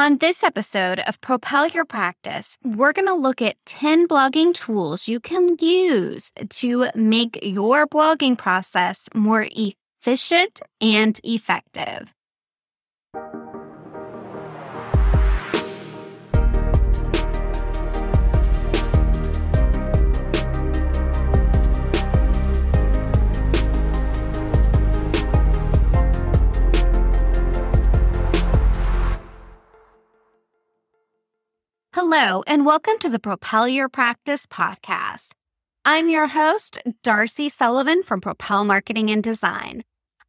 On this episode of Propel Your Practice, we're going to look at 10 blogging tools you can use to make your blogging process more efficient and effective. Hello, and welcome to the Propel Your Practice podcast. I'm your host, Darcy Sullivan from Propel Marketing and Design.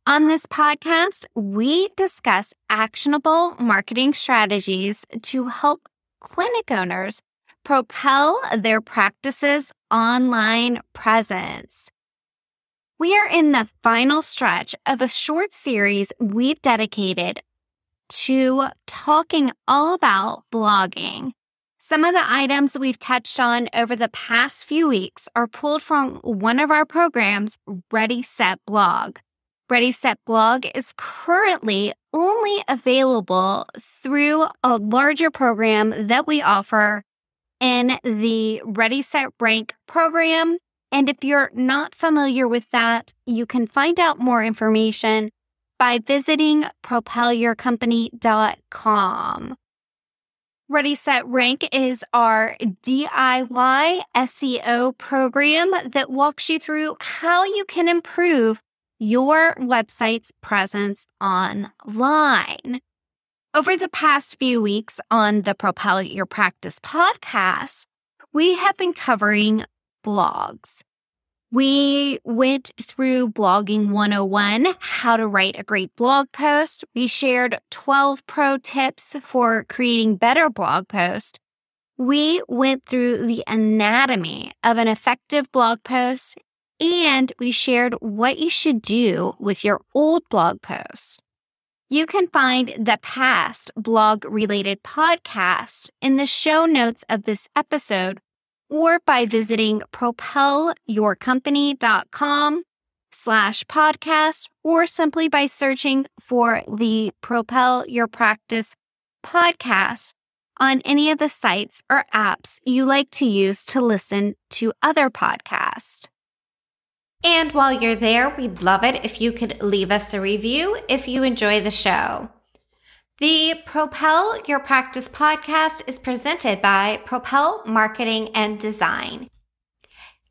On this podcast, we discuss actionable marketing strategies to help clinic owners propel their practice's online presence. We are in the final stretch of a short series we've dedicated to talking all about blogging. Some of the items we've touched on over the past few weeks are pulled from one of our programs, Ready Set Blog. Ready Set Blog is currently only available through a larger program that we offer in the Ready Set Rank program. And if you're not familiar with that, you can find out more information by visiting propelyourcompany.com. Ready Set Rank is our DIY SEO program that walks you through how you can improve your website's presence online. Over the past few weeks on the Propel Your Practice podcast, we have been covering blogs. We went through Blogging 101, how to write a great blog post. We shared 12 pro tips for creating better blog posts. We went through the anatomy of an effective blog post and we shared what you should do with your old blog posts. You can find the past blog related podcasts in the show notes of this episode or by visiting propelyourcompany.com slash podcast or simply by searching for the Propel Your Practice podcast on any of the sites or apps you like to use to listen to other podcasts. And while you're there, we'd love it if you could leave us a review if you enjoy the show. The Propel Your Practice podcast is presented by Propel Marketing and Design.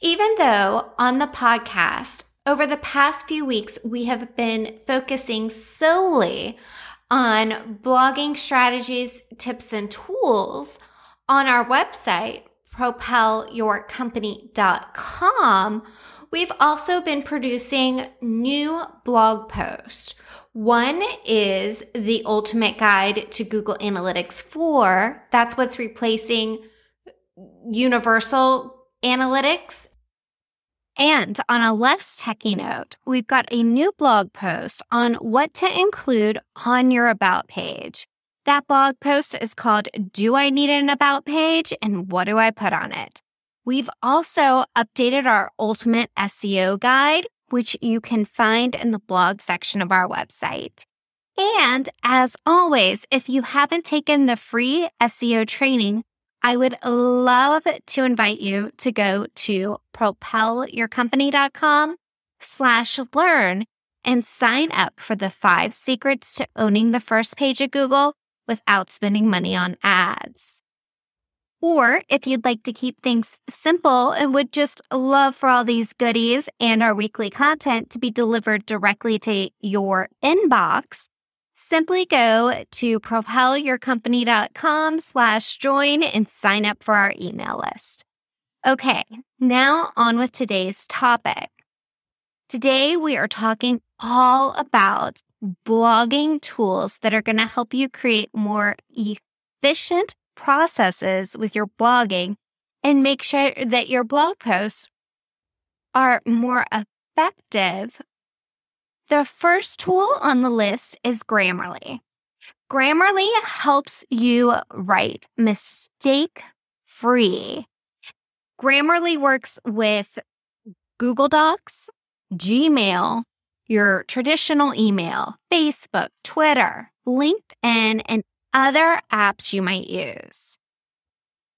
Even though on the podcast, over the past few weeks, we have been focusing solely on blogging strategies, tips, and tools on our website, propelyourcompany.com, we've also been producing new blog posts one is the ultimate guide to Google Analytics 4. That's what's replacing universal analytics. And on a less techy note, we've got a new blog post on what to include on your About page. That blog post is called Do I Need an About page and What Do I Put on It? We've also updated our ultimate SEO guide which you can find in the blog section of our website. And as always, if you haven't taken the free SEO training, I would love to invite you to go to propelyourcompany.com slash learn and sign up for the five secrets to owning the first page of Google without spending money on ads. Or if you'd like to keep things simple and would just love for all these goodies and our weekly content to be delivered directly to your inbox, simply go to propelyourcompany.com slash join and sign up for our email list. Okay, now on with today's topic. Today we are talking all about blogging tools that are going to help you create more efficient processes with your blogging and make sure that your blog posts are more effective. The first tool on the list is Grammarly. Grammarly helps you write mistake free. Grammarly works with Google Docs, Gmail, your traditional email, Facebook, Twitter, LinkedIn, and other apps you might use.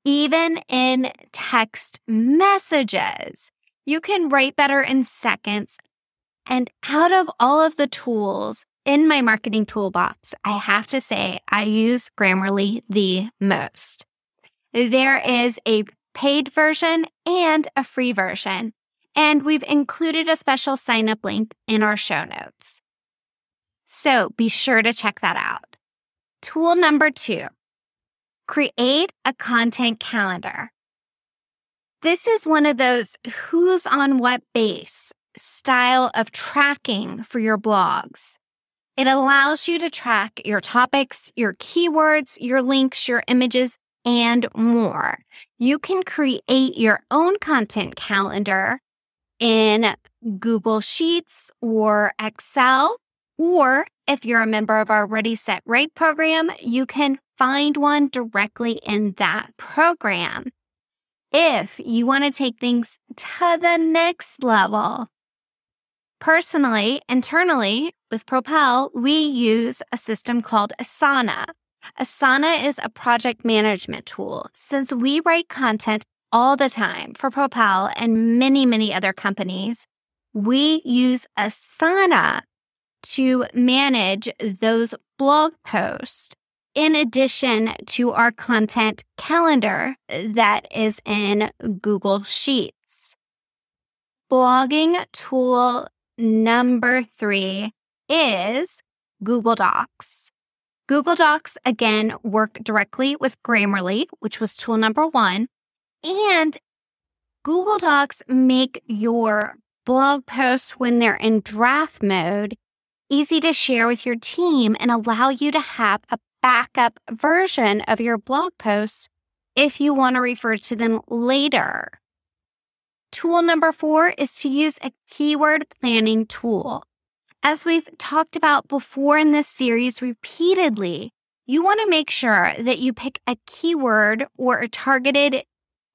Even in text messages, you can write better in seconds. And out of all of the tools in my marketing toolbox, I have to say I use Grammarly the most. There is a paid version and a free version, and we've included a special sign up link in our show notes. So be sure to check that out. Tool number two create a content calendar. This is one of those who's on what base style of tracking for your blogs. It allows you to track your topics, your keywords, your links, your images, and more. You can create your own content calendar in Google Sheets or Excel. Or if you're a member of our Ready Set Write program, you can find one directly in that program. If you want to take things to the next level, personally, internally with Propel, we use a system called Asana. Asana is a project management tool. Since we write content all the time for Propel and many, many other companies, we use Asana to manage those blog posts in addition to our content calendar that is in Google Sheets. Blogging tool number three is Google Docs. Google Docs, again, work directly with Grammarly, which was tool number one. And Google Docs make your blog posts when they're in draft mode easy to share with your team and allow you to have a backup version of your blog posts if you want to refer to them later. Tool number four is to use a keyword planning tool. As we've talked about before in this series repeatedly, you want to make sure that you pick a keyword or a targeted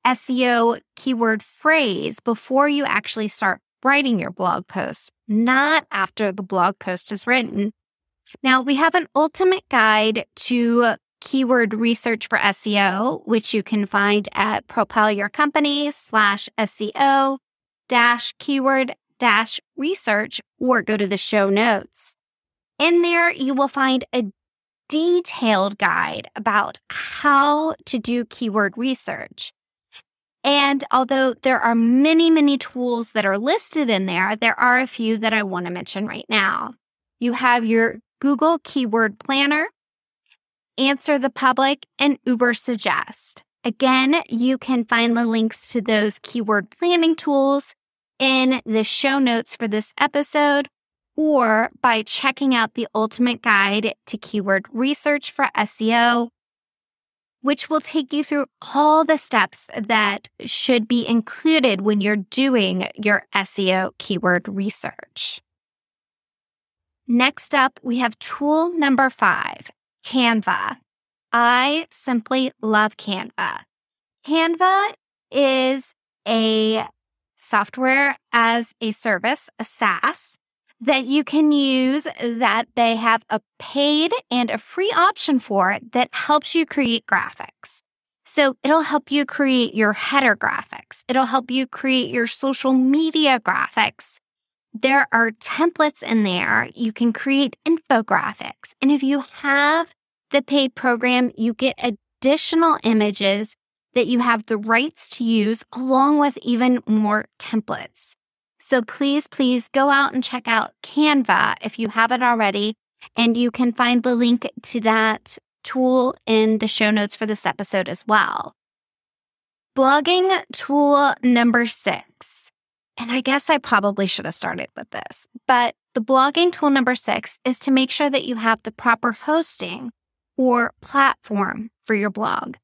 SEO keyword phrase before you actually start writing your blog post, not after the blog post is written. Now, we have an ultimate guide to keyword research for SEO, which you can find at Propel Your Company slash SEO dash keyword dash research or go to the show notes. In there, you will find a detailed guide about how to do keyword research. And although there are many, many tools that are listed in there, there are a few that I want to mention right now. You have your Google Keyword Planner, Answer the Public, and Ubersuggest. Again, you can find the links to those keyword planning tools in the show notes for this episode or by checking out the ultimate guide to keyword research for SEO, which will take you through all the steps that should be included when you're doing your SEO keyword research. Next up, we have tool number five, Canva. I simply love Canva. Canva is a software as a service, a SaaS, that you can use that they have a paid and a free option for that helps you create graphics. So it'll help you create your header graphics. It'll help you create your social media graphics. There are templates in there. You can create infographics. And if you have the paid program, you get additional images that you have the rights to use, along with even more templates. So please, please go out and check out Canva if you haven't already. And you can find the link to that tool in the show notes for this episode as well. Blogging tool number six. And I guess I probably should have started with this, but the blogging tool number six is to make sure that you have the proper hosting or platform for your blog.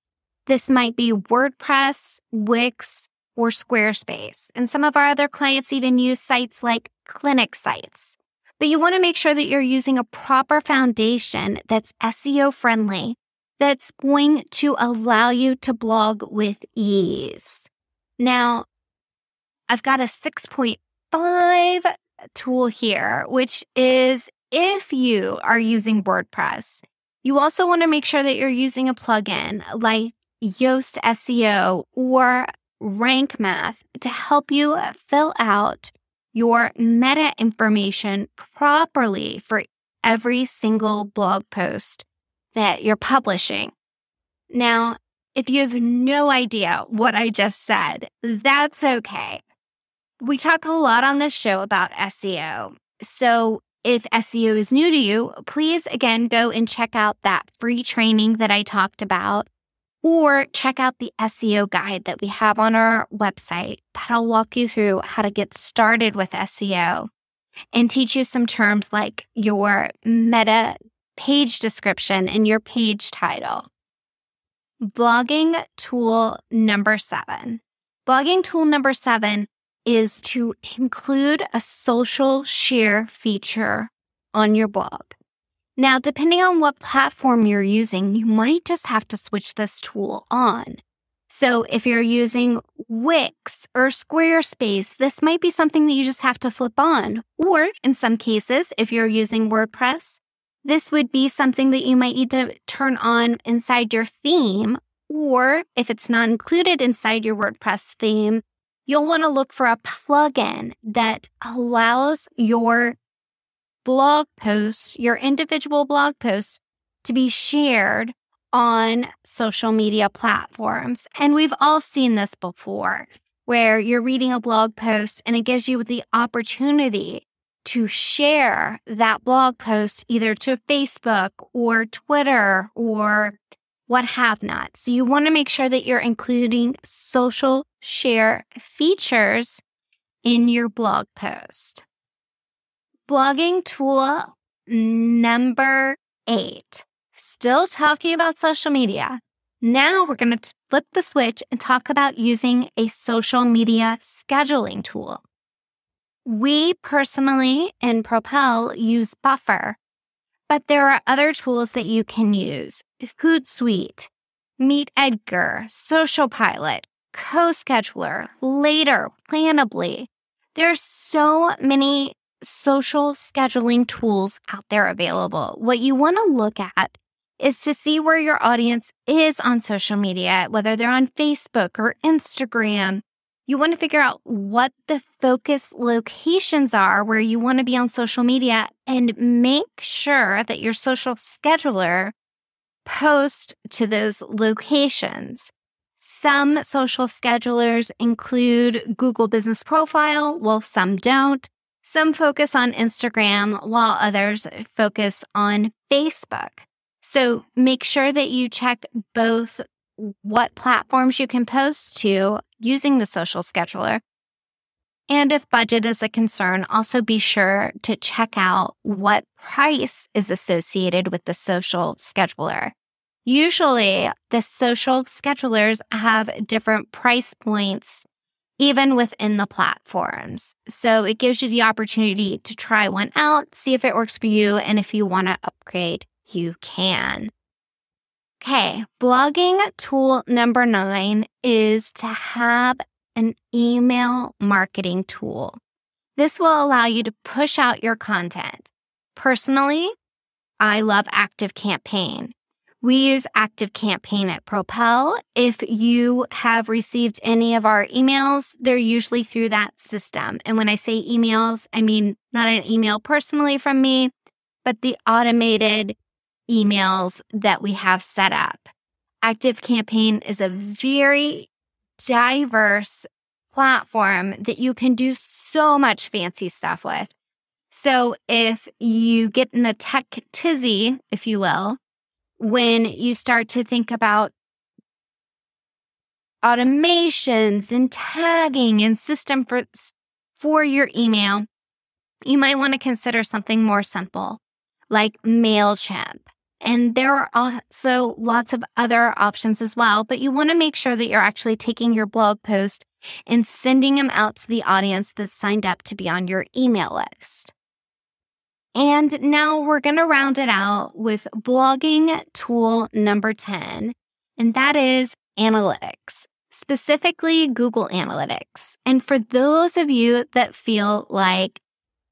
This might be WordPress, Wix, or Squarespace. And some of our other clients even use sites like clinic sites. But you want to make sure that you're using a proper foundation that's SEO friendly, that's going to allow you to blog with ease. Now, I've got a 6.5 tool here, which is if you are using WordPress You also want to make sure that you're using a plugin like Yoast SEO or Rank Math to help you fill out your meta information properly for every single blog post that you're publishing. Now, if you have no idea what I just said, that's okay. We talk a lot on this show about SEO. So if SEO is new to you, please again go and check out that free training that I talked about, or check out the SEO guide that we have on our website that'll walk you through how to get started with SEO and teach you some terms like your meta page description and your page title. Blogging tool number seven. Blogging tool number seven is to include a social share feature on your blog. Now, depending on what platform you're using, you might just have to switch this tool on. So if you're using Wix or Squarespace, this might be something that you just have to flip on. Or in some cases, if you're using WordPress, this would be something that you might need to turn on inside your theme. Or if it's not included inside your WordPress theme, you'll want to look for a plugin that allows your blog post, your individual blog post, to be shared on social media platforms. And we've all seen this before, where you're reading a blog post and it gives you the opportunity to share that blog post either to Facebook or Twitter or what have not. So you want to make sure that you're including social share features in your blog post. Blogging tool number eight. Still talking about social media. Now we're going to flip the switch and talk about using a social media scheduling tool. We personally in Propel use Buffer but there are other tools that you can use Hootsuite, Meet Edgar, Social Pilot, Co Scheduler, Later, Planably. There's so many social scheduling tools out there available. What you want to look at is to see where your audience is on social media, whether they're on Facebook or Instagram you want to figure out what the focus locations are where you want to be on social media and make sure that your social scheduler posts to those locations. Some social schedulers include Google Business Profile, while some don't. Some focus on Instagram, while others focus on Facebook. So make sure that you check both what platforms you can post to using the social scheduler. And if budget is a concern, also be sure to check out what price is associated with the social scheduler. Usually, the social schedulers have different price points even within the platforms. So it gives you the opportunity to try one out, see if it works for you, and if you want to upgrade, you can. Okay, blogging tool number nine is to have an email marketing tool. This will allow you to push out your content. Personally, I love Active Campaign. We use Active Campaign at Propel. If you have received any of our emails, they're usually through that system. And when I say emails, I mean not an email personally from me, but the automated emails that we have set up. Active Campaign is a very diverse platform that you can do so much fancy stuff with. So if you get in the tech tizzy, if you will, when you start to think about automations and tagging and system for, for your email, you might want to consider something more simple like MailChimp. And there are also lots of other options as well, but you want to make sure that you're actually taking your blog post and sending them out to the audience that's signed up to be on your email list. And now we're going to round it out with blogging tool number 10, and that is analytics, specifically Google Analytics. And for those of you that feel like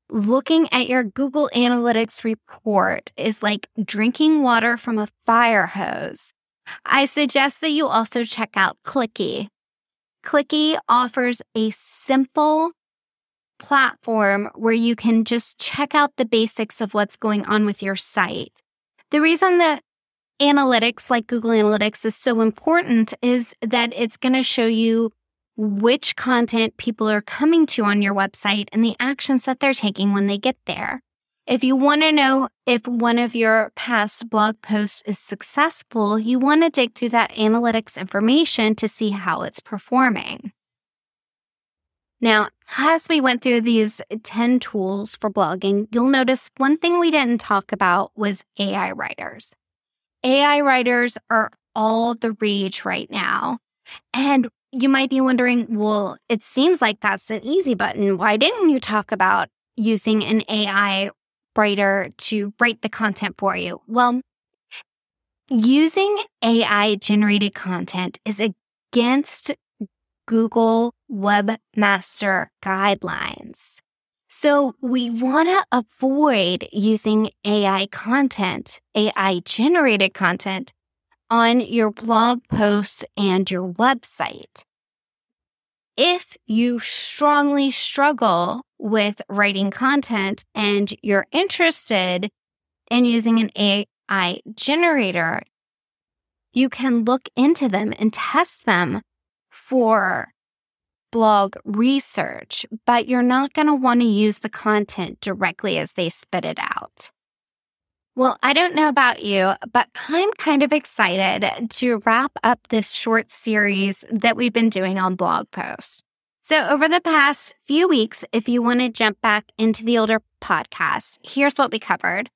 looking at your Google Analytics report is like drinking water from a fire hose. I suggest that you also check out Clicky. Clicky offers a simple platform where you can just check out the basics of what's going on with your site. The reason that analytics like Google Analytics is so important is that it's going to show you which content people are coming to on your website and the actions that they're taking when they get there. If you want to know if one of your past blog posts is successful, you want to dig through that analytics information to see how it's performing. Now, as we went through these 10 tools for blogging, you'll notice one thing we didn't talk about was AI writers. AI writers are all the rage right now. And you might be wondering, well, it seems like that's an easy button. Why didn't you talk about using an AI writer to write the content for you? Well, using AI generated content is against Google Webmaster Guidelines. So we want to avoid using AI content, AI generated content on your blog posts and your website. If you strongly struggle with writing content and you're interested in using an AI generator, you can look into them and test them for blog research, but you're not going to want to use the content directly as they spit it out. Well, I don't know about you, but I'm kind of excited to wrap up this short series that we've been doing on blog posts. So, over the past few weeks, if you want to jump back into the older podcast, here's what we covered.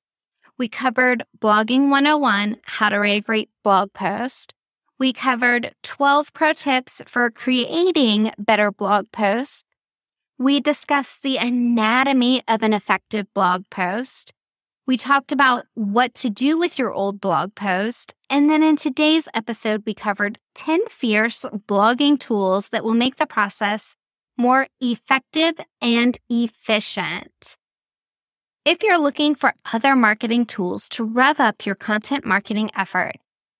We covered Blogging 101, how to write a great blog post. We covered 12 pro tips for creating better blog posts. We discussed the anatomy of an effective blog post. We talked about what to do with your old blog post. And then in today's episode, we covered 10 fierce blogging tools that will make the process more effective and efficient. If you're looking for other marketing tools to rev up your content marketing effort,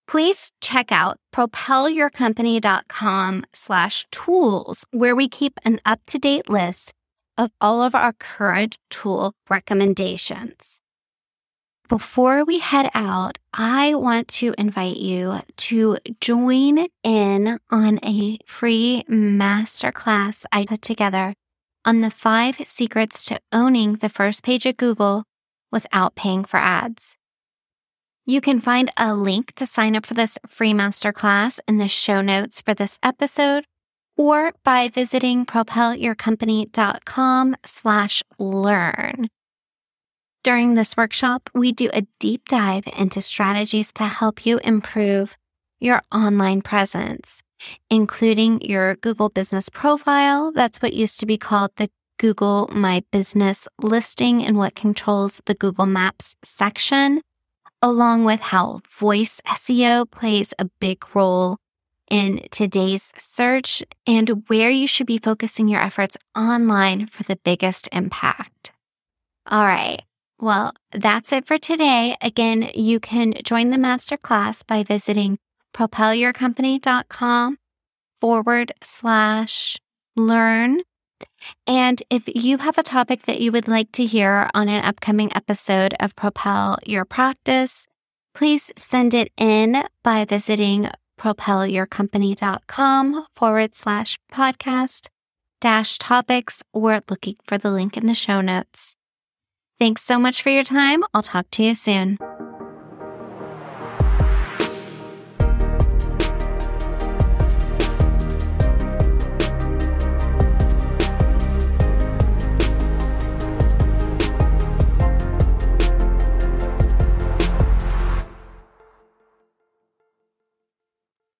please check out propelyourcompany.com slash tools, where we keep an up-to-date list of all of our current tool recommendations. Before we head out, I want to invite you to join in on a free masterclass I put together on the five secrets to owning the first page of Google without paying for ads. You can find a link to sign up for this free masterclass in the show notes for this episode or by visiting propelyourcompany.com slash learn. During this workshop, we do a deep dive into strategies to help you improve your online presence, including your Google business profile. That's what used to be called the Google My Business listing and what controls the Google Maps section, along with how voice SEO plays a big role in today's search and where you should be focusing your efforts online for the biggest impact. All right. Well, that's it for today. Again, you can join the masterclass by visiting propelyourcompany.com forward slash learn. And if you have a topic that you would like to hear on an upcoming episode of Propel Your Practice, please send it in by visiting propelyourcompany.com forward slash podcast dash topics or looking for the link in the show notes. Thanks so much for your time. I'll talk to you soon.